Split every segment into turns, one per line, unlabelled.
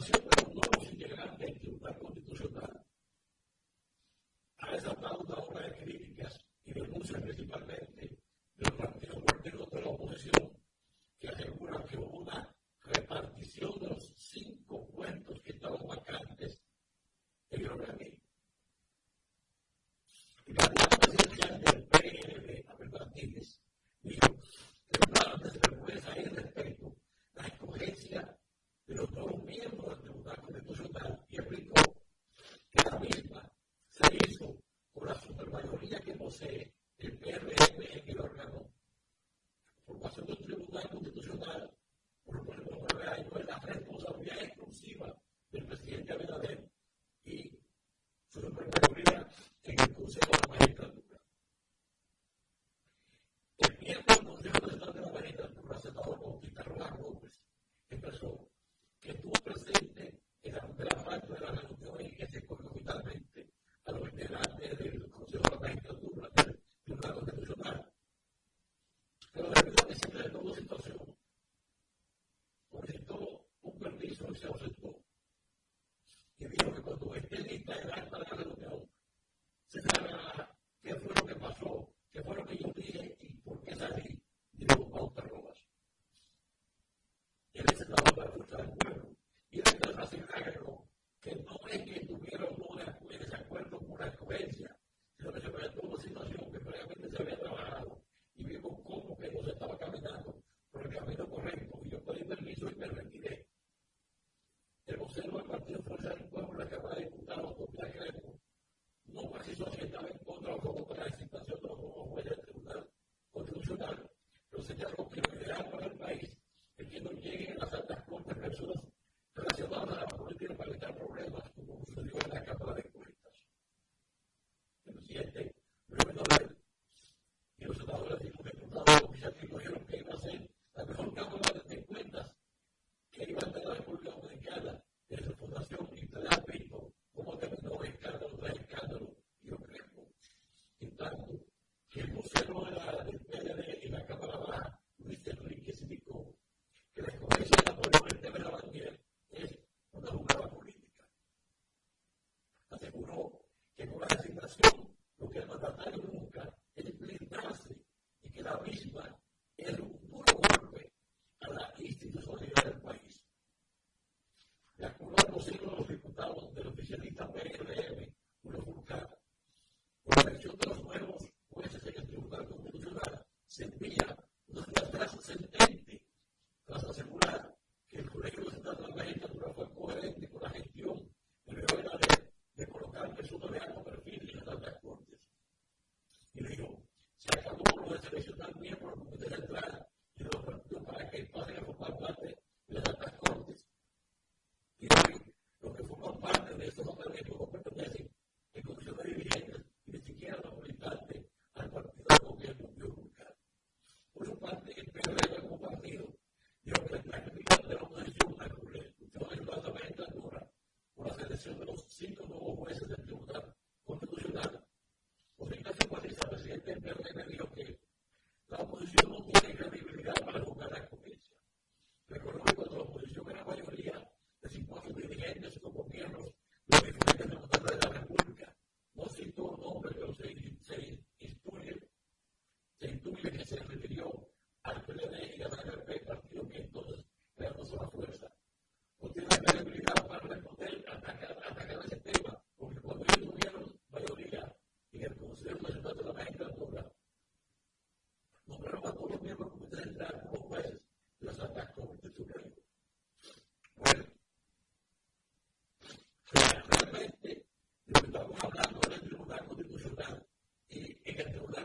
La
anybody.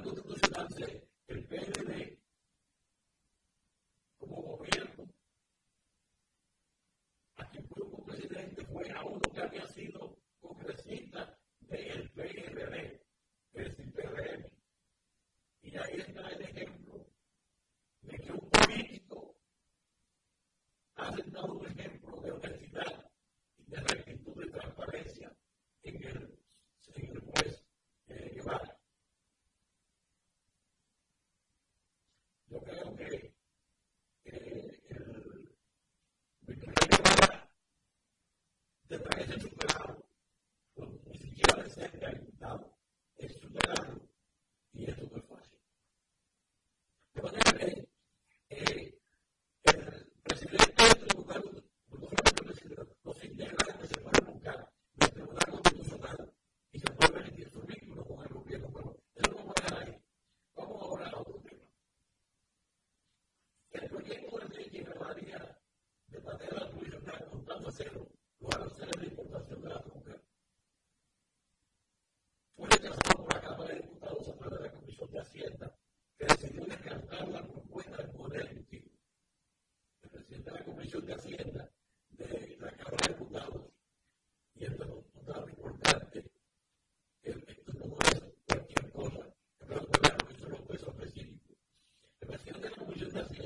constitucional se that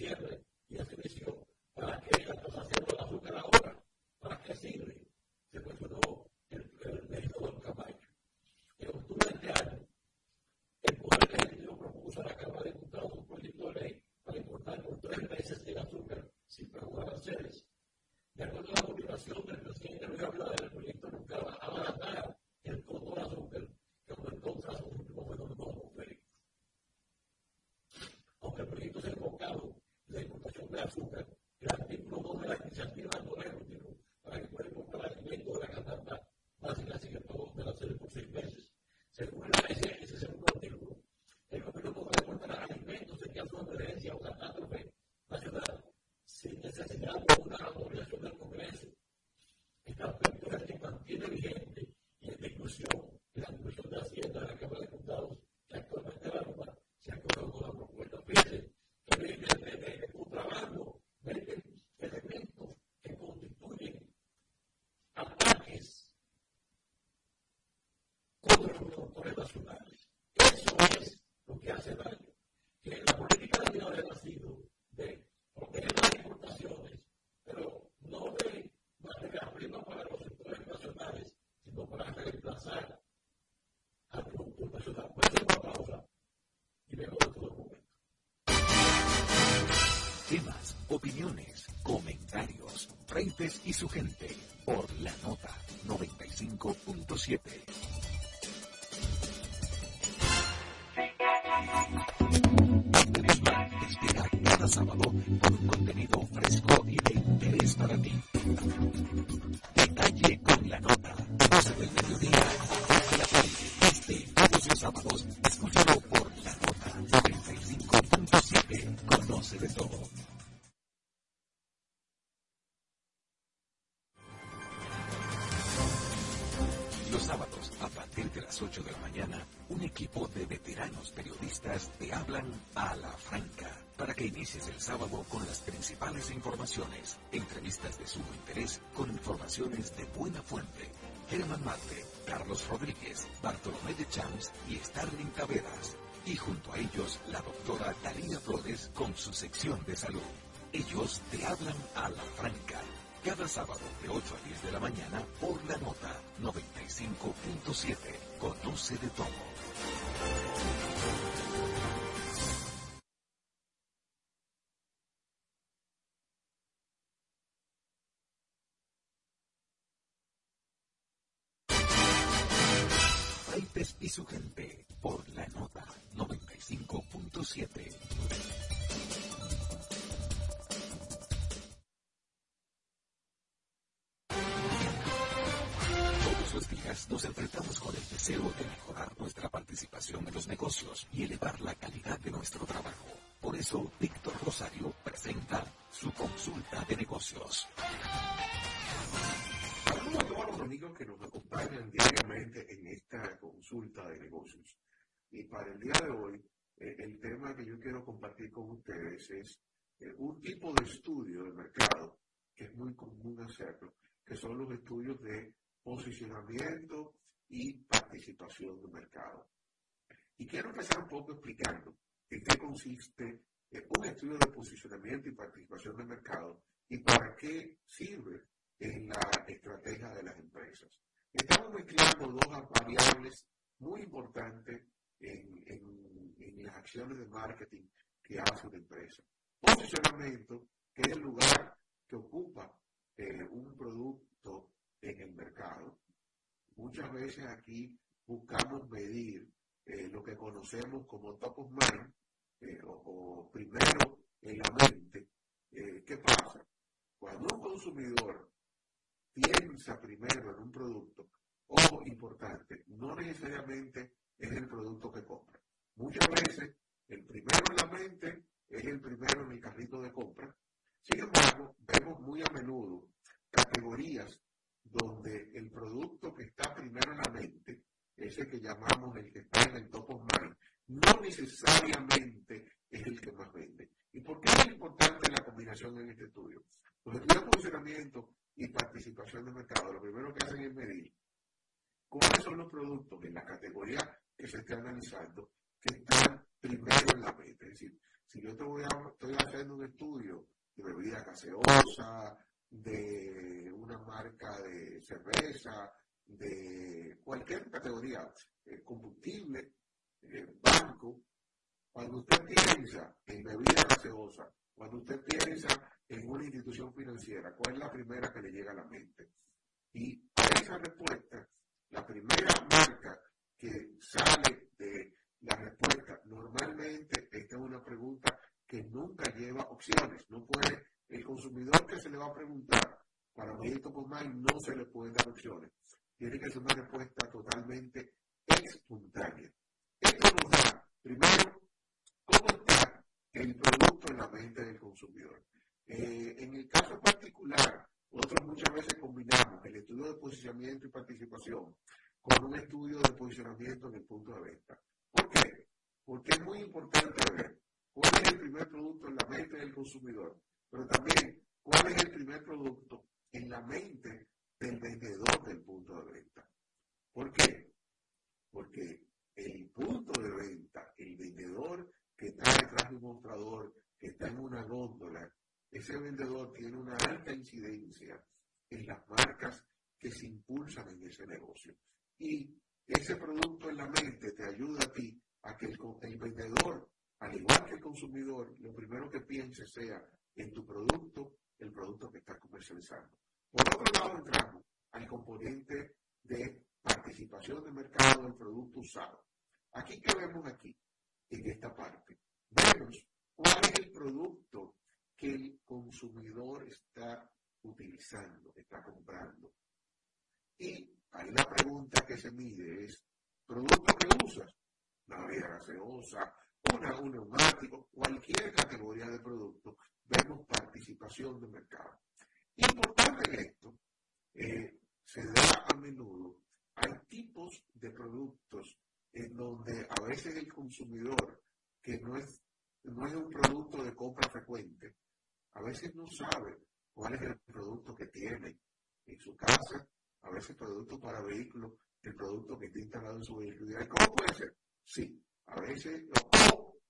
el that Eso es lo que hace daño. Que la política de la ha sido de proteger las importaciones, pero no de materias primas para los sectores nacionales, sino para reemplazar al producto nacional. A hacer pues una y de. Temas, opiniones, comentarios, frentes y
su gente por la nota 95.7. con contenido fresco y de interés para ti. Participación en los negocios y elevar la calidad de nuestro trabajo. Por eso, Víctor Rosario presenta su consulta de negocios.
Saludos a todos los amigos que nos acompañan diariamente en esta consulta de negocios. Y para el día de hoy, eh, el tema que yo quiero compartir con ustedes es eh, un tipo de estudio del mercado que es muy común hacerlo, que son los estudios de posicionamiento y participación de mercado. Y quiero empezar un poco explicando en qué consiste eh, un estudio de posicionamiento y participación de mercado y para qué sirve en la estrategia de las empresas. Estamos mezclando dos variables muy importantes en, las acciones de marketing que hace una empresa. Posicionamiento, que es el lugar que ocupa eh, un producto en el mercado. Muchas veces aquí buscamos medir eh, lo que conocemos como top of mind eh, o, primero en la mente. Eh, ¿Qué pasa? Cuando un consumidor piensa primero en un producto, o importante, no necesariamente es el producto que compra. Muchas veces el primero en la mente es el primero en el carrito de compra. Sin embargo, vemos muy a menudo categorías donde el producto que está primero en la mente, ese que llamamos el que está en el top of mind, no necesariamente es el que más vende. ¿Y por qué es importante la combinación en este estudio? Los estudios de posicionamiento y participación de mercado, lo primero que hacen es medir cuáles son los productos en la categoría que se esté analizando que están primero en la mente. Es decir, si yo estoy haciendo un estudio de bebida gaseosa, de una marca de cerveza, de cualquier categoría, eh, combustible, eh, banco, cuando usted piensa en bebida gaseosa, cuando usted piensa en una institución financiera, ¿cuál es la primera que le llega a la mente? Y esa respuesta, la primera marca que sale de la respuesta, normalmente esta es una pregunta que nunca lleva opciones, no puede el consumidor que se le va a preguntar para por más no se le pueden dar opciones. Tiene que ser una respuesta totalmente espontánea. Esto nos da, primero, cómo está el producto en la mente del consumidor. Eh, en el caso particular, nosotros muchas veces combinamos el estudio de posicionamiento y participación con un estudio de posicionamiento en el punto de venta. ¿Por qué? Porque es muy importante ver cuál es el primer producto en la mente del consumidor pero también cuál es el primer producto en la mente del vendedor del punto de venta. ¿Por qué? Porque el punto de venta, el vendedor que está detrás de un mostrador, que está en una góndola, ese vendedor tiene una alta incidencia en las marcas que se impulsan en ese negocio. Y ese producto en la mente te ayuda a ti a que el, el vendedor, al piense sea en tu producto, el producto que estás comercializando. Por otro lado, entramos al componente de participación de mercado del producto usado. Aquí, ¿qué vemos aquí? En esta parte. Vemos cuál es el producto que el consumidor está utilizando, está comprando. Y ahí la pregunta que se mide es, ¿producto que usas? Una bebida gaseosa, una, un neumático, cualquier categoría de producto, vemos participación de mercado. Importante en esto, eh, se da a menudo, hay tipos de productos en donde a veces el consumidor, que no es, no es un producto de compra frecuente, a veces no sabe cuál es el producto que tiene en su casa, a veces producto para vehículos, el producto que está instalado en su vehículo. ¿Cómo puede ser? Sí, a veces, o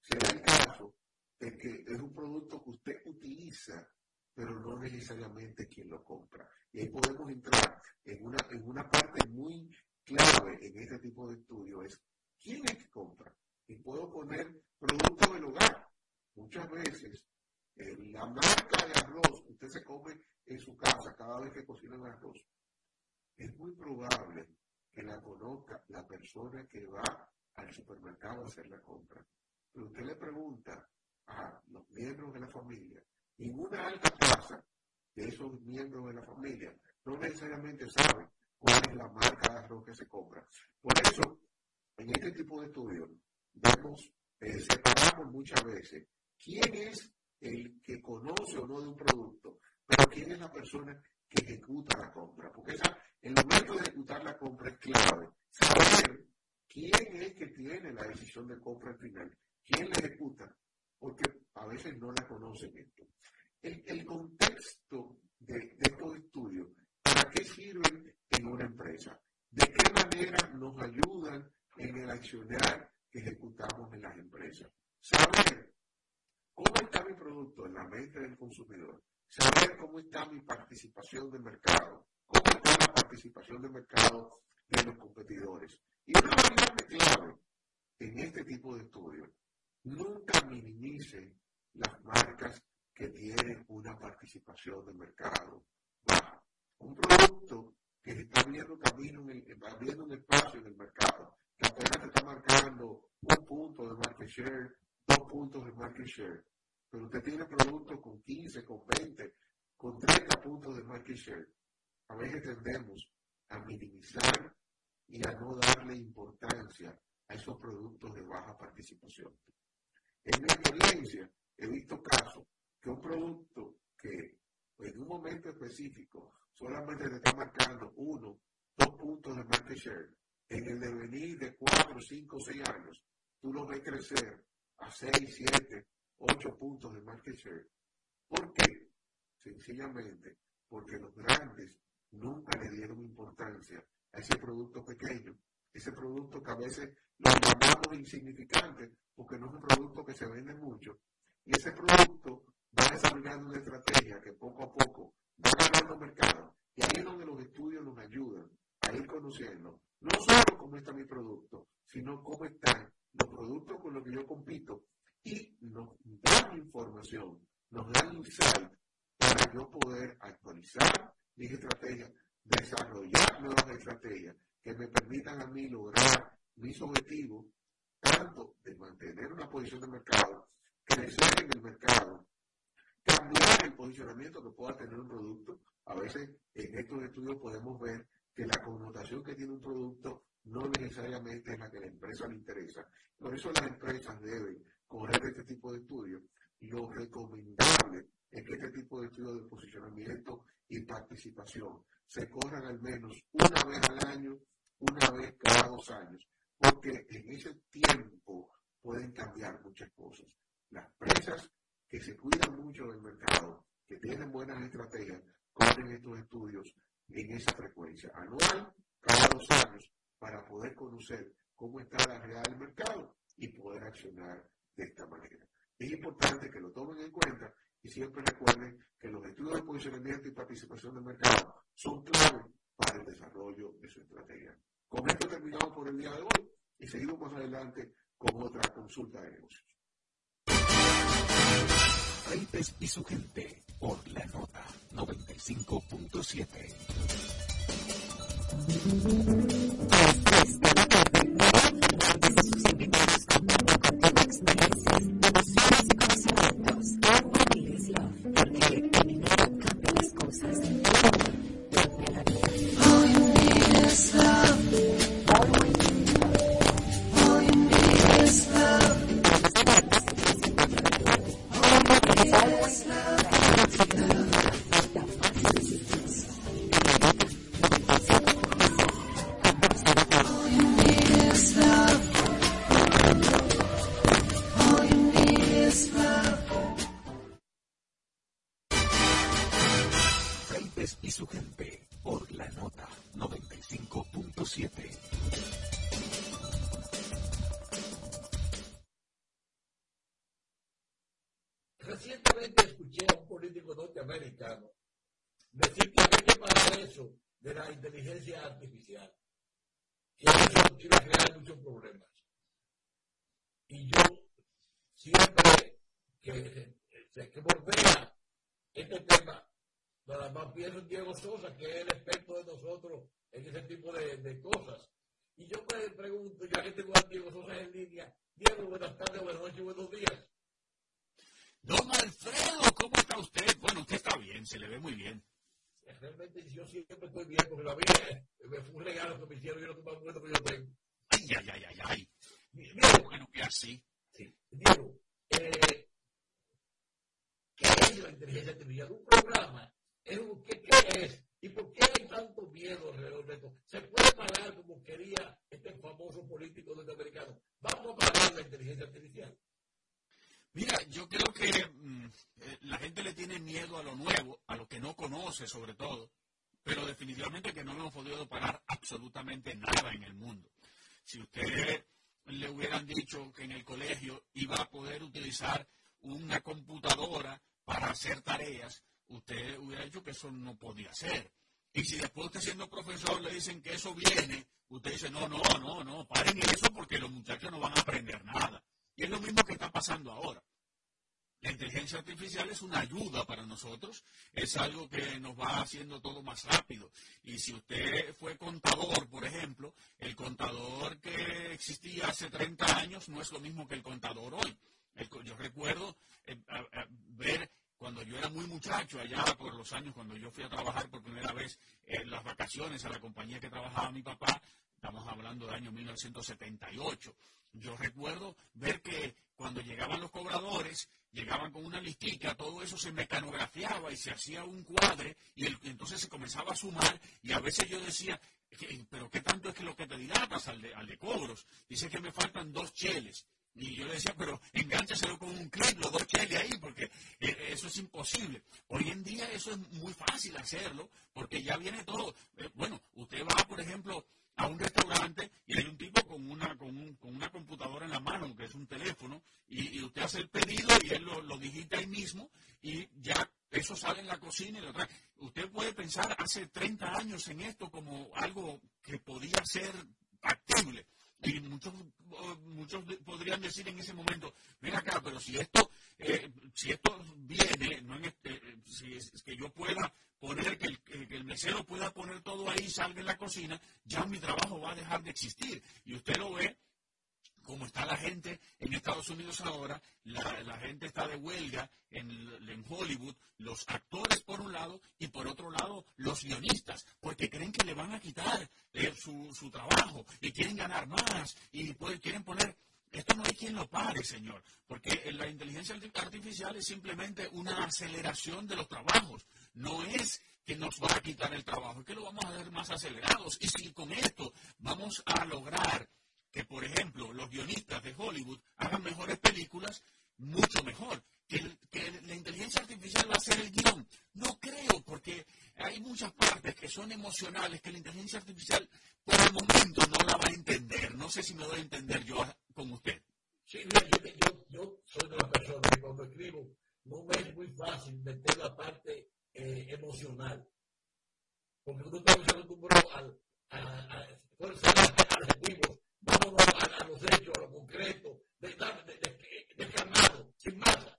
será el caso de que es un producto que usted utiliza, pero no necesariamente quien lo compra. Y ahí podemos entrar en una, en una parte muy clave en este tipo de estudio, es quién es que compra. Y puedo poner producto del hogar. Muchas veces eh, la marca de arroz que usted se come en su casa cada vez que cocina el arroz, es muy probable que la conozca la persona que va al supermercado a hacer la compra. Pero usted le pregunta a los miembros de la familia, en una alta tasa de esos miembros de la familia no necesariamente saben cuál es la marca de arroz que se compra. Por eso, en este tipo de estudios, vemos, eh, separamos muchas veces quién es el que conoce o no de un producto, pero quién es la persona que ejecuta la compra. Porque el momento de ejecutar la compra es clave. Saber quién es que tiene la decisión de compra al final, quién la ejecuta, porque a veces no la conocen esto. El, contexto de, de estos estudios, ¿para qué sirven en una empresa? ¿De qué manera nos ayudan en el accionar que ejecutamos en las empresas? Saber cómo está mi producto en la mente del consumidor, saber cómo está mi participación de mercado, cómo está la participación de mercado de los competidores. Y una variable clave en este tipo de estudios, nunca minimice las marcas que tienen una participación de mercado baja. Un producto que está abriendo camino, en el, abriendo un espacio en el mercado, que apenas está marcando un punto de market share, dos puntos de market share, pero usted tiene productos con 15, con 20, con 30 puntos de market share. A veces tendemos a minimizar y a no darle importancia a esos productos de baja participación. En mi experiencia, he visto casos que un producto que en un momento específico solamente te está marcando uno, dos puntos de market share, en el devenir de cuatro, cinco, seis años, tú lo ves crecer a seis, siete, 8 puntos de market share. ¿Por qué? Sencillamente porque los grandes nunca le dieron importancia a ese producto pequeño, ese producto que a veces lo llamamos insignificante porque no es un producto que se vende mucho. Y ese producto va desarrollando una estrategia que poco a poco va ganando mercado. Y ahí es donde los estudios nos ayudan a ir conociendo no solo cómo está mi producto, sino cómo están los productos con los que yo compito y nos dan información, nos dan insight para yo poder actualizar mis estrategias, desarrollar nuevas estrategias que me permitan a mí lograr mis objetivos, tanto de mantener una posición de mercado, crecer en el mercado, el posicionamiento que pueda tener un producto. A veces en estos estudios podemos ver que la connotación que tiene un producto no necesariamente es la que la empresa le interesa. Por eso las empresas deben correr este tipo de estudios, lo recomendable es que este tipo de estudios de posicionamiento y participación se corran al menos una vez al año, una vez cada dos años, porque en ese tiempo pueden cambiar muchas cosas. Las empresas que se cuidan mucho del mercado, que tienen buenas estrategias, corren estos estudios en esa frecuencia anual, cada dos años, para poder conocer cómo está la realidad del mercado y poder accionar de esta manera. Es importante que lo tomen en cuenta y siempre recuerden que los estudios de posicionamiento y participación del mercado son clave para el desarrollo de su estrategia. Con esto terminamos por el día de hoy y seguimos más adelante con otra consulta de negocios.
Y su gente por la nota
sobre todo, pero definitivamente que no hemos podido parar absolutamente nada en el mundo. Si usted le hubieran dicho que en el colegio iba a poder utilizar una computadora para hacer tareas, usted hubiera dicho que eso no podía ser. Y si después usted siendo profesor le dicen que eso viene, usted dice, no, no, no, no, paren eso porque los muchachos no van a aprender nada. Y es lo mismo que está pasando ahora. La inteligencia artificial es una ayuda para nosotros, es algo que nos va haciendo todo más rápido. Y si usted fue contador, por ejemplo, el contador que existía hace 30 años no es lo mismo que el contador hoy. yo recuerdo eh, ver cuando yo era muy muchacho, allá por los años, cuando yo fui a trabajar por primera vez en las vacaciones a la compañía que trabajaba mi papá, estamos hablando del año 1978. Yo recuerdo ver que cuando llegaban los cobradores, llegaban con una listica, todo eso se mecanografiaba y se hacía un cuadre y, entonces se comenzaba a sumar y a veces yo decía, pero ¿qué tanto es que lo que te dilatas al de, al de cobros? Dice que me faltan dos cheles. Y yo le decía, pero engánchaselo con un clip, los dos cheles ahí, porque eh, eso es imposible. Hoy en día eso es muy fácil hacerlo, porque ya viene todo. Eh, bueno, usted va, por ejemplo, a un restaurante y hay un tipo con una, con, una computadora en la mano, que es un teléfono, y, usted hace el pedido y él lo, digita ahí mismo y ya eso sale en la cocina y lo trae. Usted puede pensar hace 30 años en esto como algo que podía ser factible. Y muchos, muchos podrían decir en ese momento, ven acá, pero si esto, eh, si esto viene, no en este, si es que yo pueda poner que el, mesero pueda poner todo ahí salga en la cocina, ya mi trabajo va a dejar de existir. Y usted lo ve como está la gente en Estados Unidos ahora, la, gente está de huelga en, Hollywood, los actores por un lado y por otro lado los guionistas, porque creen que le van a quitar eh, su, su, trabajo y quieren ganar más y quieren poner... Esto no hay quien lo pare, señor, porque la inteligencia artificial es simplemente una aceleración de los trabajos no es que nos va a quitar el trabajo, es que lo vamos a hacer más acelerados. Y si con esto vamos a lograr que, por ejemplo, los guionistas de Hollywood hagan mejores películas, mucho mejor. Que, la inteligencia artificial va a ser el guion. No creo, porque hay muchas partes que son emocionales que la inteligencia artificial por el momento no la va a entender. No sé si me doy a entender yo con usted.
Sí, yo, yo soy de la persona que cuando escribo no me es muy fácil meter la parte eh, emocional. Porque uno está acostumbrado al, a, a, a, vámonos a, a, los hechos, a lo concreto, de, de, de,
sin masa.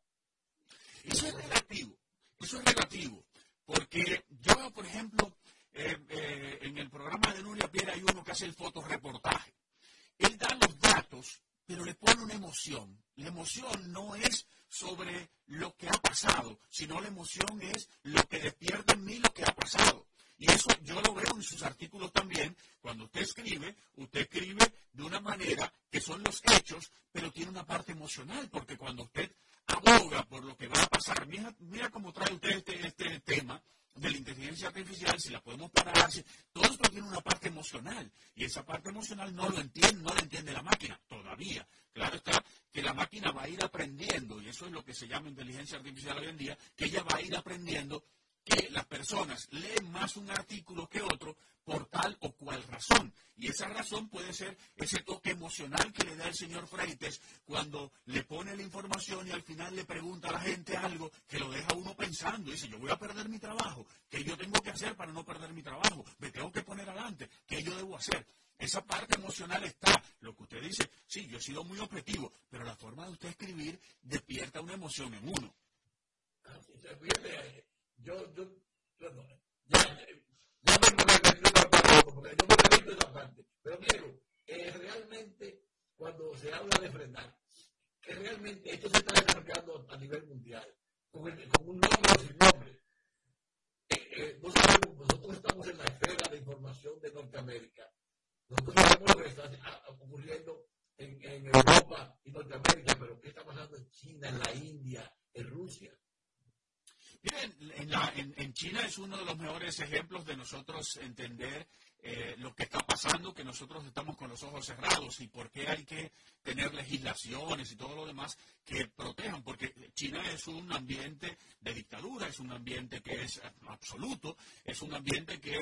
Eso es relativo, eso es relativo. Porque yo, por ejemplo, eh, eh, en el programa de Nuria Piera hay uno que hace el fotoreportaje. Él da los datos, pero le pone una emoción. La emoción no es sobre lo que ha pasado, sino la emoción es lo que despierta en mí lo que ha pasado. Y eso yo lo veo en sus artículos también. Cuando usted escribe, usted escribe de una manera que son los hechos, pero tiene una parte emocional, porque cuando usted aboga por lo que va a pasar, mira, mira cómo trae usted este, este tema de la inteligencia artificial, si la podemos parar, todo esto tiene una parte emocional y esa parte emocional no lo entiende, no la entiende la máquina todavía. Claro está que la máquina va a ir aprendiendo y eso es lo que se llama inteligencia artificial hoy en día, que ella va a ir aprendiendo que las personas leen más un artículo que otro por tal o cual razón. Y esa razón puede ser ese toque emocional que le da el señor Freites cuando le pone la información y al final le pregunta a la gente algo que lo deja uno pensando. Dice, yo voy a perder mi trabajo. ¿Qué yo tengo que hacer para no perder mi trabajo? Me tengo que poner adelante. ¿Qué yo debo hacer? Esa parte emocional está. Lo que usted dice, sí, yo he sido muy objetivo, pero la forma de usted escribir despierta una emoción en uno.
Yo, yo, yo no, ya, ya me porque yo me repito esa parte. Pero quiero, eh, realmente, cuando se habla de frenar, que realmente esto se está desarrollando a nivel mundial, con, el, con un nombre o sin nombre. Eh, eh, nosotros estamos en la esfera de información de Norteamérica. Nosotros sabemos lo que está ocurriendo en, en Europa y Norteamérica, pero ¿qué está pasando en China, en la India, en Rusia?
Miren, en, China es uno de los mejores ejemplos de nosotros entender eh, lo que está pasando, que nosotros estamos con los ojos cerrados y por qué hay que tener legislaciones y todo lo demás que protejan, porque China es un ambiente de dictadura, es un ambiente que es absoluto, es un ambiente que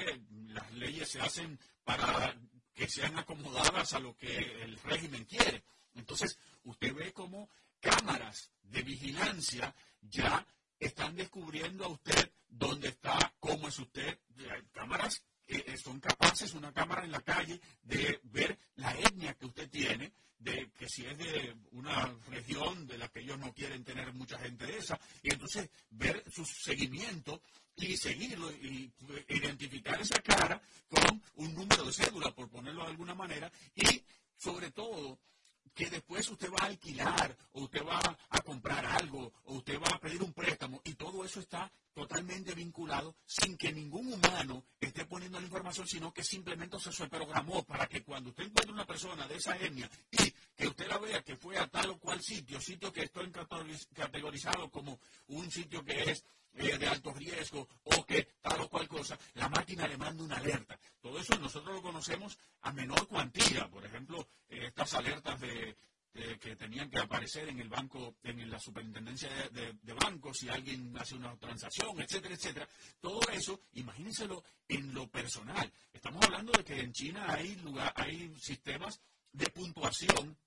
las leyes se hacen para que sean acomodadas a lo que el régimen quiere. Entonces, usted ve como cámaras de vigilancia ya están descubriendo a usted dónde está, cómo es usted. Hay cámaras que son capaces, una cámara en la calle, de ver la etnia que usted tiene, de que si es de una región de la que ellos no quieren tener mucha gente de esa, y entonces ver su seguimiento y seguirlo y identificar esa cara con un número de cédula, por ponerlo de alguna manera, y sobre todo que después usted va a alquilar o usted va a comprar algo o usted va a pedir un préstamo y todo eso está totalmente vinculado sin que ningún humano esté poniendo la información, sino que simplemente se programó para que cuando usted encuentre una persona de esa etnia y que usted la vea que fue a tal o cual sitio, sitio que está categorizado como un sitio que es de alto riesgo o que tal o cual cosa, la máquina le manda una alerta. Todo eso nosotros lo conocemos a menor cuantía. Por ejemplo, eh, estas alertas de, que tenían que aparecer en el banco, en la superintendencia de, bancos, si alguien hace una transacción, etcétera, etcétera. Todo eso, imagínenselo en lo personal. Estamos hablando de que en China hay lugar, hay sistemas de puntuación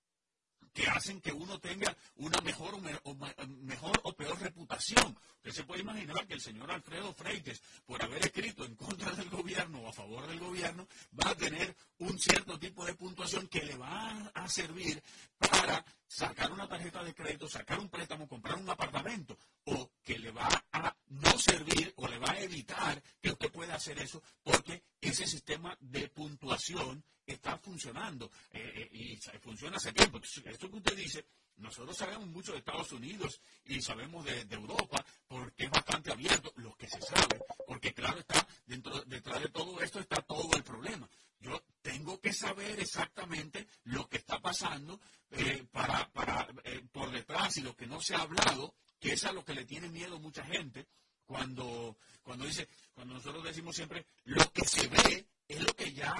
que hacen que uno tenga una mejor o, mejor o peor reputación. Usted se puede imaginar que el señor Alfredo Freites, por haber escrito en contra del gobierno o a favor del gobierno, va a tener un cierto tipo de puntuación que le va a servir para sacar una tarjeta de crédito, sacar un préstamo, comprar un apartamento, o que le va a no servir o le va a evitar que usted pueda hacer eso porque ese sistema de puntuación está funcionando eh, eh, y funciona hace tiempo. Esto que usted dice, nosotros sabemos mucho de Estados Unidos y sabemos de, Europa porque es bastante abierto lo que se sabe, porque claro está, dentro, detrás de todo esto está todo el problema. Yo tengo que saber exactamente lo que está pasando eh, para, para por detrás y lo que no se ha hablado, que es a lo que le tiene miedo mucha gente cuando, cuando dice, cuando nosotros decimos siempre, lo que se ve es lo que ya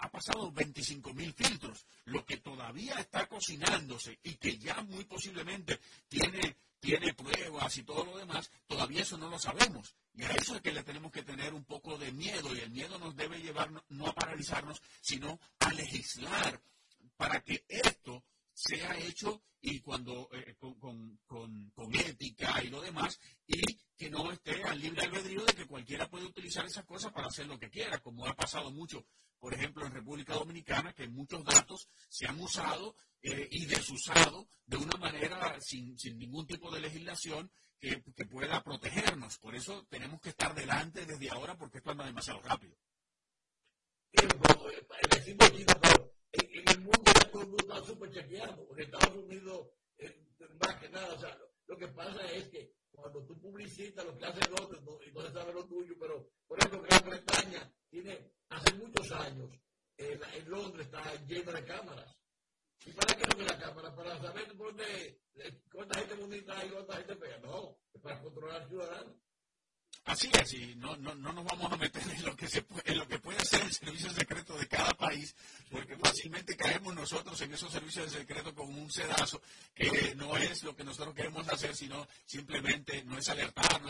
ha pasado 25 mil filtros, lo que todavía está cocinándose y que ya muy posiblemente tiene, tiene pruebas y todo lo demás, todavía eso no lo sabemos. Y a eso es que le tenemos que tener un poco de miedo y el miedo nos debe llevar no a paralizarnos, sino a legislar para que esto sea hecho y cuando eh, con, con, con, ética y lo demás y que no esté al libre albedrío de que cualquiera puede utilizar esas cosas para hacer lo que quiera, como ha pasado mucho, por ejemplo, en República Dominicana, que muchos datos se han usado eh, y desusado de una manera sin, ningún tipo de legislación que, pueda protegernos. Por eso tenemos que estar delante desde ahora porque esto anda demasiado rápido.
En el mundo ya todo está súper chequeado. En Estados Unidos, eh, más que nada, o sea, lo que pasa es que cuando tú publicitas lo que hace el otro y no se sabe lo tuyo, pero por ejemplo Gran Bretaña tiene hace muchos años, en, en Londres está lleno de cámaras. ¿Y para qué no la cámara? Para saber dónde, cuánta gente bonita y cuánta gente pega. No, es para controlar al ciudadano.
Así es, y no, no, no nos vamos a meter en lo, que se en lo que puede ser el servicio secreto de cada país, porque fácilmente caemos nosotros en esos servicios de secreto con un sedazo, que no es lo que nosotros queremos hacer, sino simplemente, no es alertar,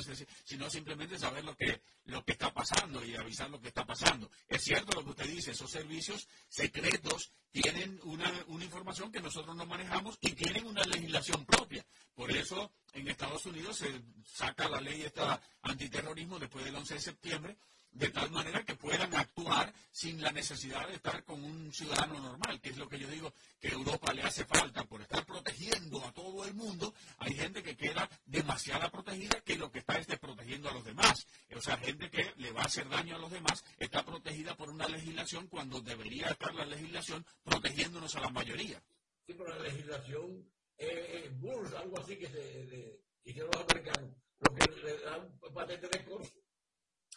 sino simplemente saber lo que, lo que está pasando y avisar lo que está pasando. Es cierto lo que usted dice, esos servicios secretos tienen una, una información que nosotros no manejamos y tienen una legislación propia. Por eso en Estados Unidos se saca la ley esta antiterrorismo después del 11 de septiembre, de tal manera que puedan actuar sin la necesidad de estar con un ciudadano normal, que es lo que yo digo que Europa le hace falta por estar protegiendo a todo el mundo. Hay gente que queda demasiado protegida que lo que está es desprotegiendo a los demás. O sea, gente que le va a hacer daño a los demás está protegida por una legislación cuando debería estar la legislación protegiéndonos a la mayoría.
Sí, pero la legislación eh, eh algo así que se hicieron los americanos, lo que le dan patente de curso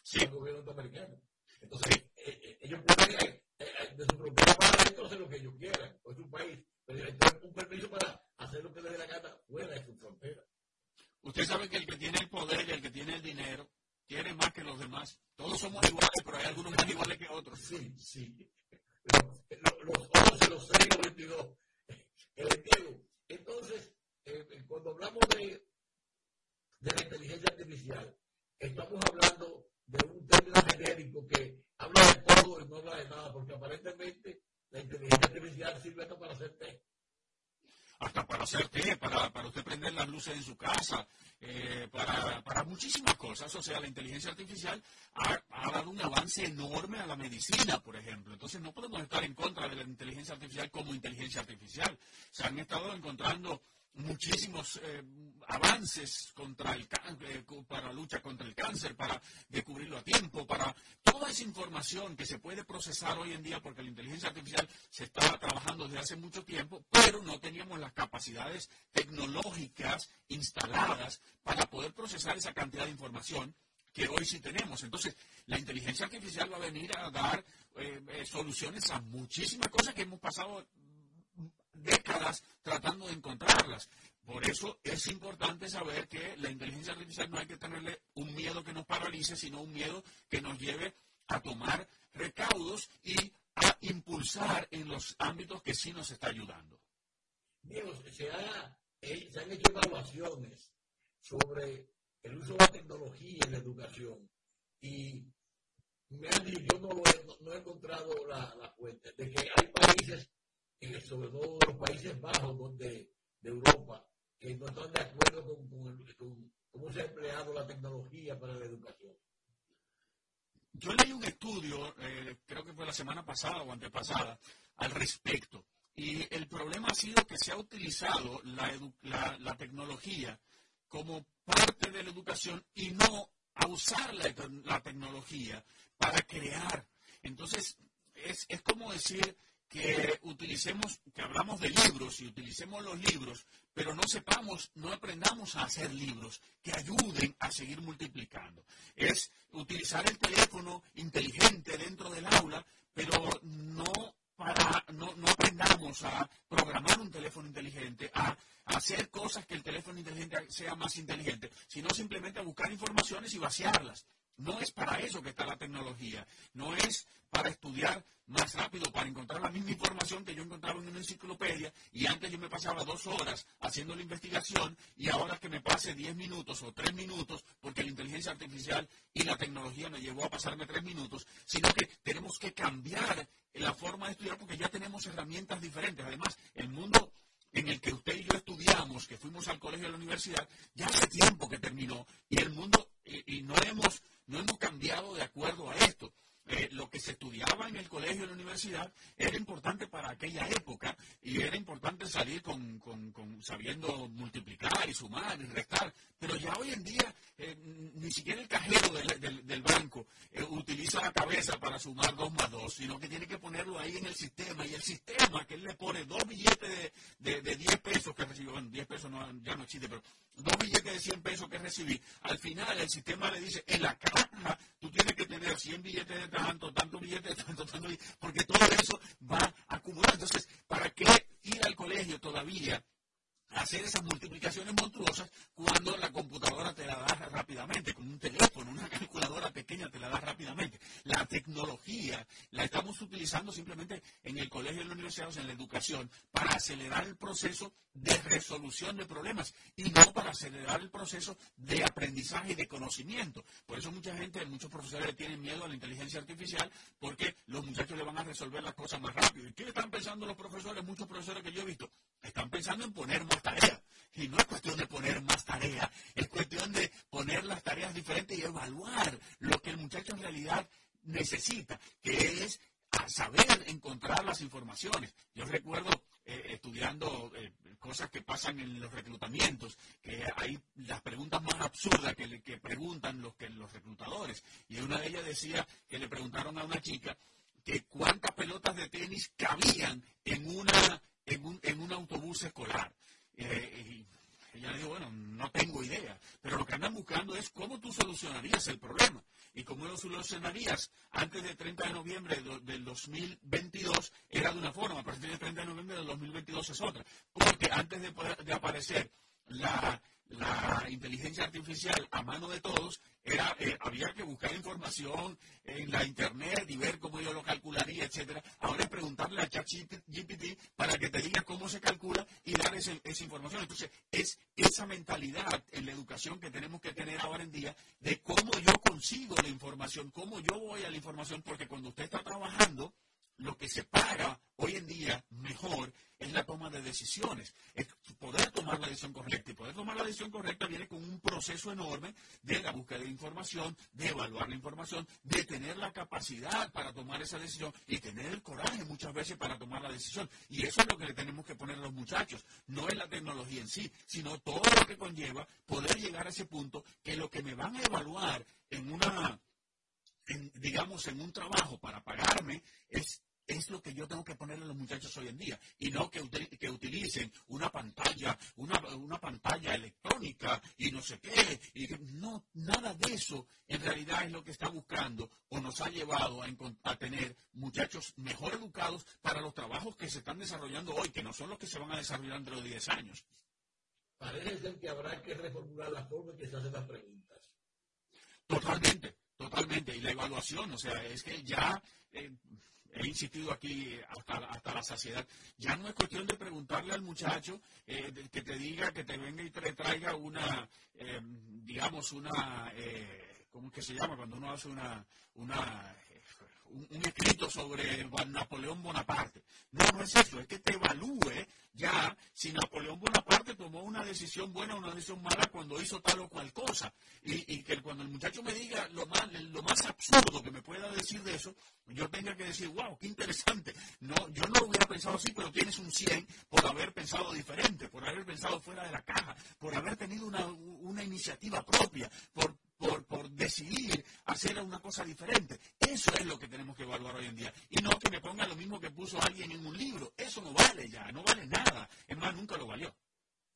sí. al gobierno norteamericano. Entonces, eh, eh, ellos pueden de su propia mano hacer lo que ellos quieran, o es un país, pero un permiso para hacer lo que les dé la gana fuera de su frontera.
Usted sabe que el que tiene el poder y el que tiene el dinero tiene más que los demás. Todos somos iguales, pero hay algunos más iguales que otros.
Sí, sí. Pero, los 11, los 6, los 22. El Diego, entonces, eh, cuando hablamos de, de la inteligencia artificial, estamos hablando de un término genérico que habla de todo y no habla de nada, porque aparentemente la inteligencia artificial sirve hasta para hacer té.
Hasta para hacer té, para, para usted prender las luces en su casa, eh, para, para, muchísimas cosas. O sea, la inteligencia artificial ha, ha, dado un avance enorme a la medicina, por ejemplo. Entonces no podemos estar en contra de la inteligencia artificial como inteligencia artificial. Se han estado encontrando muchísimos eh, avances contra el eh, para lucha contra el cáncer, para descubrirlo a tiempo, para toda esa información que se puede procesar hoy en día, porque la inteligencia artificial se está trabajando desde hace mucho tiempo, pero no teníamos las capacidades tecnológicas instaladas para poder procesar esa cantidad de información que hoy sí tenemos. Entonces, la inteligencia artificial va a venir a dar eh, soluciones a muchísimas cosas que hemos pasado décadas tratando de encontrarlas. Por eso es importante saber que la inteligencia artificial no hay que tenerle un miedo que nos paralice, sino un miedo que nos lleve a tomar recaudos y a impulsar en los ámbitos que sí nos está ayudando.
Diego, se, eh, se han hecho evaluaciones sobre el uso de la tecnología en la educación y me han dicho, yo no, lo he, no, he encontrado la, la fuente, de que hay países sobre todo los Países Bajos donde, de Europa, que no están de acuerdo con, cómo se ha empleado la tecnología para la educación.
Yo leí un estudio, eh, creo que fue la semana pasada o antepasada, al respecto. Y el problema ha sido que se ha utilizado la, la, tecnología como parte de la educación y no a usar la, la tecnología para crear. Entonces, es, es como decir, que utilicemos, que hablamos de libros y utilicemos los libros, pero no sepamos, no aprendamos a hacer libros que ayuden a seguir multiplicando. Es utilizar el teléfono inteligente dentro del aula, pero no para, no, no aprendamos a programar un teléfono inteligente, a, a hacer cosas que el teléfono inteligente sea más inteligente, sino simplemente a buscar informaciones y vaciarlas. No es para eso que está la tecnología, no es para estudiar más rápido, para encontrar la misma información que yo encontraba en una enciclopedia y antes yo me pasaba dos horas haciendo la investigación y ahora que me pase diez minutos o tres minutos porque la inteligencia artificial y la tecnología me llevó a pasarme tres minutos, sino que tenemos que cambiar la forma de estudiar porque ya tenemos herramientas diferentes. Además, el mundo en el que usted y yo estudiamos, que fuimos al colegio de la universidad, ya hace tiempo que terminó y el mundo, y, y no hemos no hemos cambiado de acuerdo a esto. Eh, lo que se estudiaba en el colegio en la universidad era importante para aquella época y era importante salir con, sabiendo multiplicar y sumar y restar. Pero ya hoy en día eh, ni siquiera el cajero del, banco eh, utiliza la cabeza para sumar dos más dos, sino que tiene que ponerlo ahí en el sistema. Y el sistema que él le pone dos billetes de, de, 10 pesos que recibió, bueno, 10 pesos no, ya no existe, pero dos billetes de 100 pesos que recibí, al final el sistema le dice, en la caja tú tienes que tener 100 billetes de tanto, tanto billetes de tanto, tanto, porque todo eso va acumulando. Entonces, ¿para qué ir al colegio todavía? Hacer esas multiplicaciones monstruosas cuando la computadora te la da rápidamente, con un teléfono, una calculadora pequeña te la da rápidamente. La tecnología la estamos utilizando simplemente en el colegio en la universidad, en la educación, para acelerar el proceso de resolución de problemas y no para acelerar el proceso de aprendizaje y de conocimiento. Por eso mucha gente, muchos profesores tienen miedo a la inteligencia artificial porque los muchachos le van a resolver las cosas más rápido. ¿Y qué están pensando los profesores? Muchos profesores que yo he visto están pensando en poner más tarea. Y no es cuestión de poner más tarea, es cuestión de poner las tareas diferentes y evaluar lo que el muchacho en realidad necesita, que es saber encontrar las informaciones. Yo recuerdo eh, estudiando eh, cosas que pasan en los reclutamientos, que hay las preguntas más absurdas que, que preguntan los, que, los reclutadores. Y una de ellas decía que le preguntaron a una chica que cuántas pelotas de tenis cabían en una en un, en un autobús escolar. Eh, y ella dijo, bueno, no tengo idea, pero lo que andan buscando es cómo tú solucionarías el problema. Y cómo lo solucionarías antes del 30 de noviembre del 2022 era de una forma, a partir del 30 de noviembre del 2022 es otra. Porque antes de, de aparecer la, la inteligencia artificial a mano de todos, era, eh, había que buscar información en la internet y ver cómo yo lo calcularía, etcétera. Ahora es preguntarle a ChatGPT para que te diga cómo se calcula y dar esa información. Entonces, es esa mentalidad en la educación que tenemos que tener ahora en día de cómo yo consigo la información, cómo yo voy a la información, porque cuando usted está trabajando, lo que se paga hoy en día mejor es la toma de decisiones, es poder tomar la decisión correcta. Y poder tomar la decisión correcta viene con un proceso enorme de la búsqueda de información, de evaluar la información, de tener la capacidad para tomar esa decisión y tener el coraje muchas veces para tomar la decisión. Y eso es lo que le tenemos que poner a los muchachos. No es la tecnología en sí, sino todo lo que conlleva poder llegar a ese punto que lo que me van a evaluar en una digamos, en un trabajo para pagarme, es es lo que yo tengo que ponerle a los muchachos hoy en día y no que, que utilicen una pantalla, una, una, pantalla electrónica y no sé qué. Y no, nada de eso en realidad es lo que está buscando o nos ha llevado a, a, tener muchachos mejor educados para los trabajos que se están desarrollando hoy, que no son los que se van a desarrollar dentro de 10 años.
Parece ser que habrá que reformular la forma en que se hacen las preguntas.
Totalmente, totalmente. Y la evaluación, o sea, es que ya... Eh, he insistido aquí hasta, la saciedad. Ya no es cuestión de preguntarle al muchacho eh, que te diga, que te venga y te traiga una, eh, digamos, una, eh, ¿cómo es que se llama? Cuando uno hace una, una un, escrito sobre Napoleón Bonaparte. No, no es eso, es que te evalúe ya si Napoleón Bonaparte tomó una decisión buena o una decisión mala cuando hizo tal o cual cosa. Y, que cuando el muchacho me diga lo más, lo más absurdo que me pueda decir de eso, yo tenga que decir, wow, qué interesante. No, yo no hubiera pensado así, pero tienes un 100 por haber pensado diferente, por haber pensado fuera de la caja, por haber tenido una, una iniciativa propia, por, por, por decidir hacer una cosa diferente. Eso es lo que tenemos que evaluar hoy en día. Y no que me ponga lo mismo que puso alguien en un libro. Eso no vale ya, no vale nada. Es más, nunca lo valió.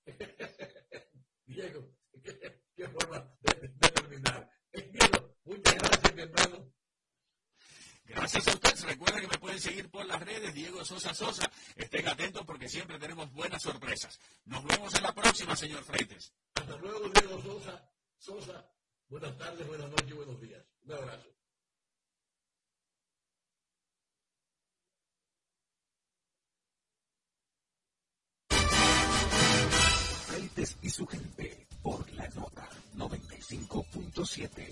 Diego, qué, forma de, terminar. Diego, muchas gracias, mi hermano.
Gracias a ustedes. Recuerden que me pueden seguir por las redes, Diego Sosa Sosa. Estén atentos porque siempre tenemos buenas sorpresas. Nos vemos en la próxima, señor Freites.
Hasta luego, Diego Sosa. Sosa. Buenas tardes, buenas noches buenos días. Un abrazo.
Freites y su gente por la nota 95.7.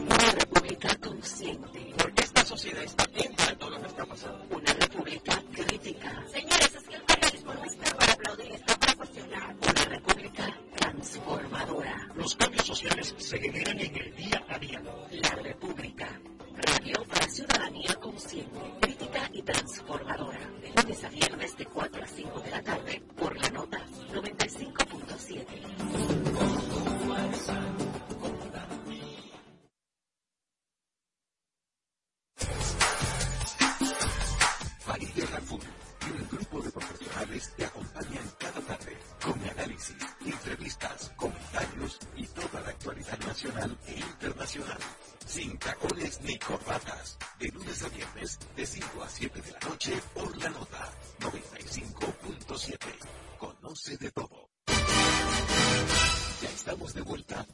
Una república consciente
la sociedad está atenta a todo lo que está pasando.
Una república crítica.
Señores, es que el
federalismo no está para aplaudir, está para cuestionar. Una república transformadora.
Los cambios sociales
se generan en el día a día. La república. Radio para ciudadanía consciente, crítica y transformadora. De lunes a viernes de 4 a 5 de la tarde por la nota 95.7.
de lunes a viernes, de 5 a 7 de la noche, por la nota 95.7. Conoce de todo. Ya estamos de vuelta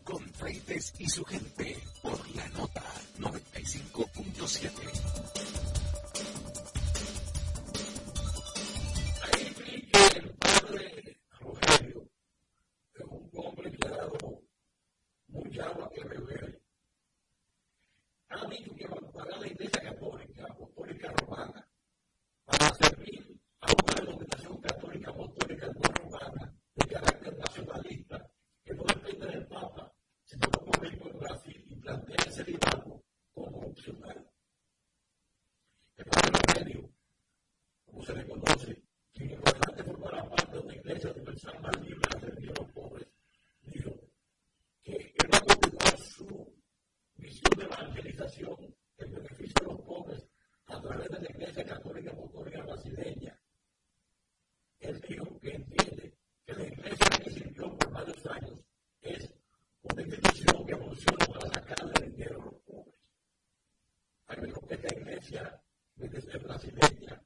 أشياء بالنسبة
لرأس المال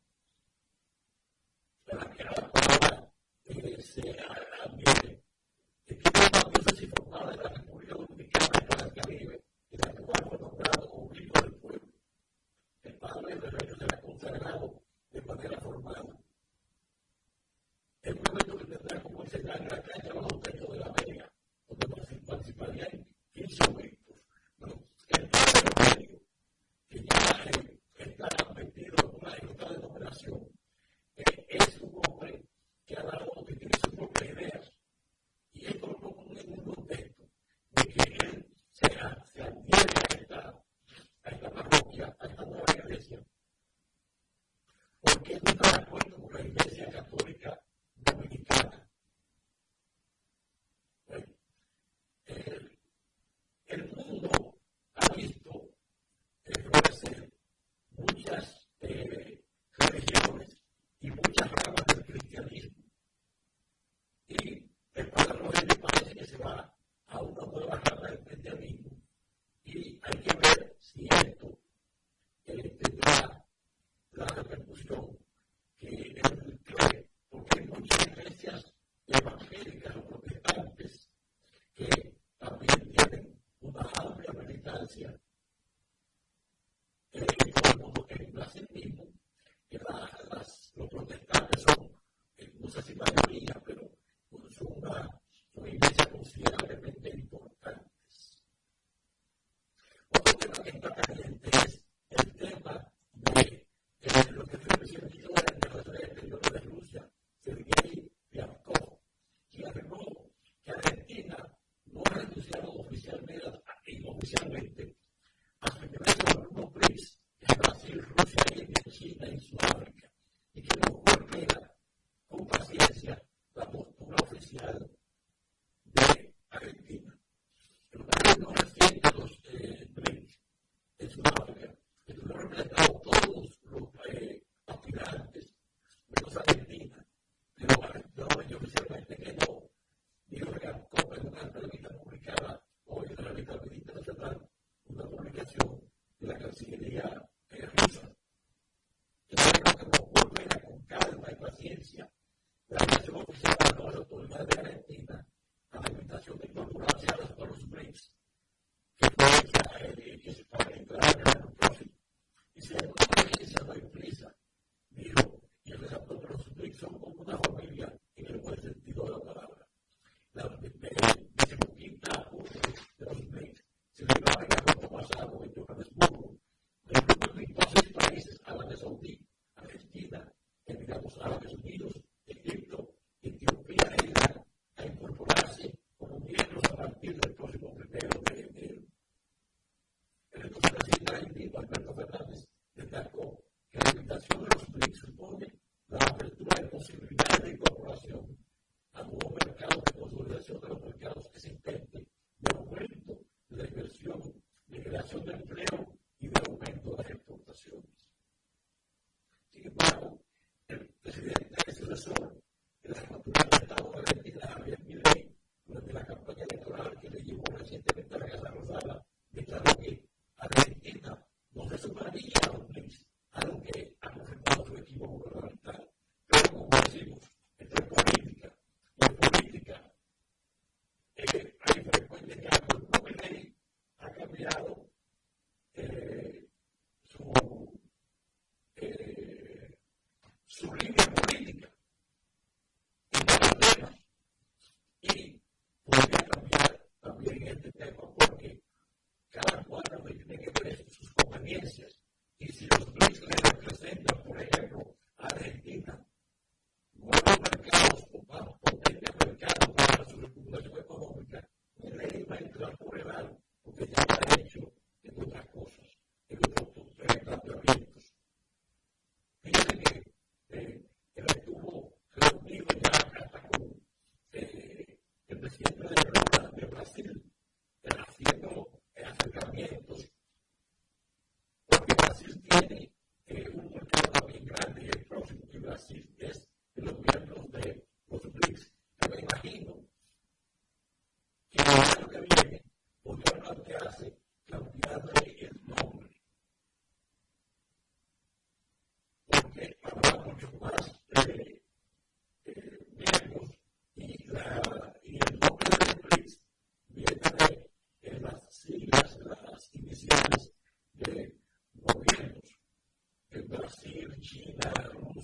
forgiveness.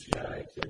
CRI,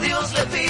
padre me recuerde.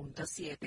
1.7.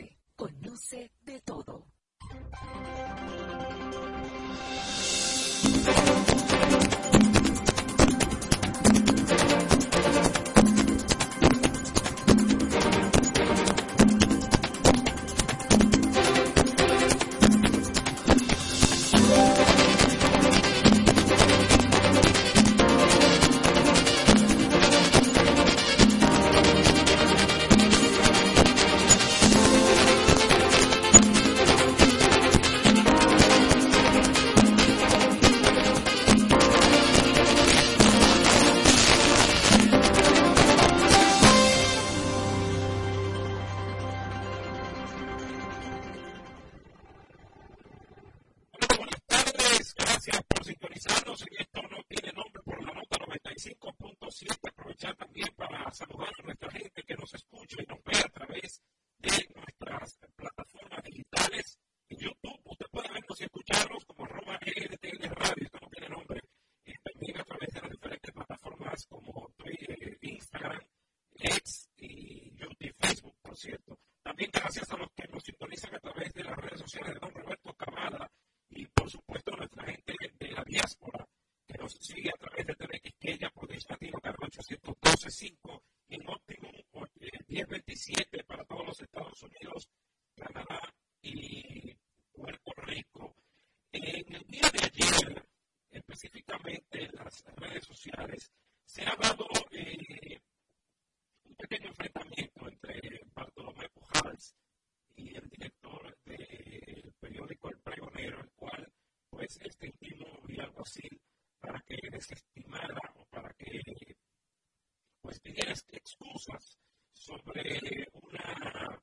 excusas sobre una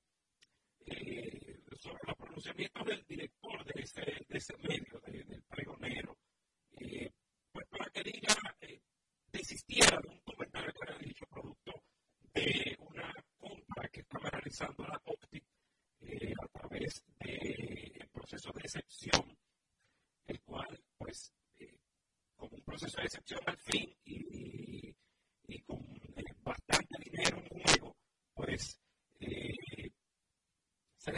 eh, sobre los pronunciamientos del director de ese, de ese medio.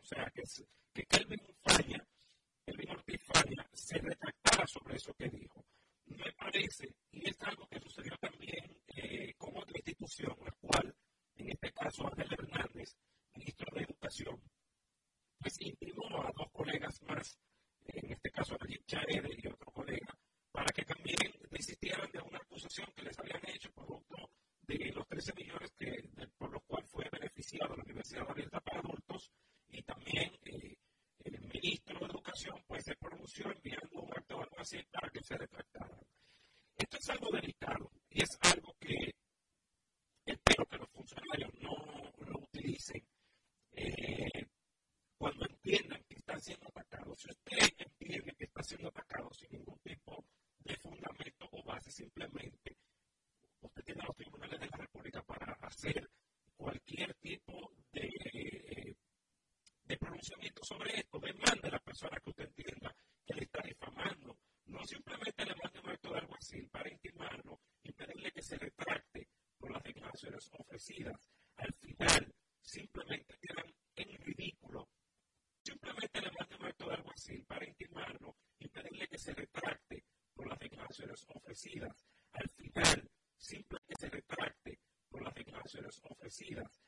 O
sea, que, que Kelvin Falla, Kelvin Ortiz Falla, se retractara sobre eso que dijo. Me parece, y es algo que sucedió también eh, con otra institución, la cual, en este caso Ángel Hernández, ministro de Educación, pues intimó a dos colegas más, en este caso a Richard Chaede y otro colega, para que también desistieran de una acusación que les habían hecho producto de los 13 millones que, por los cuales fue beneficiado la Universidad Abierta para Adultos y también eh, el ministro de Educación pues se pronunció enviando un acto algo así para que se retractara. Esto es algo delicado y es algo que espero que los funcionarios no lo utilicen eh, cuando entiendan que están siendo atacados. Si usted entiende que está siendo atacado sin ningún tipo de fundamento, pronunciamiento sobre esto, demande a la persona que usted entienda que le está difamando. No simplemente le mande un acto de alguacil para intimarlo y pedirle que se retracte por las Al final, simplemente quedan en ridículo. Simplemente le mande un acto de alguacil para intimarlo y pedirle que se retracte por las declaraciones ofrecidas. Al final, simplemente se retracte por las declaraciones ofrecidas.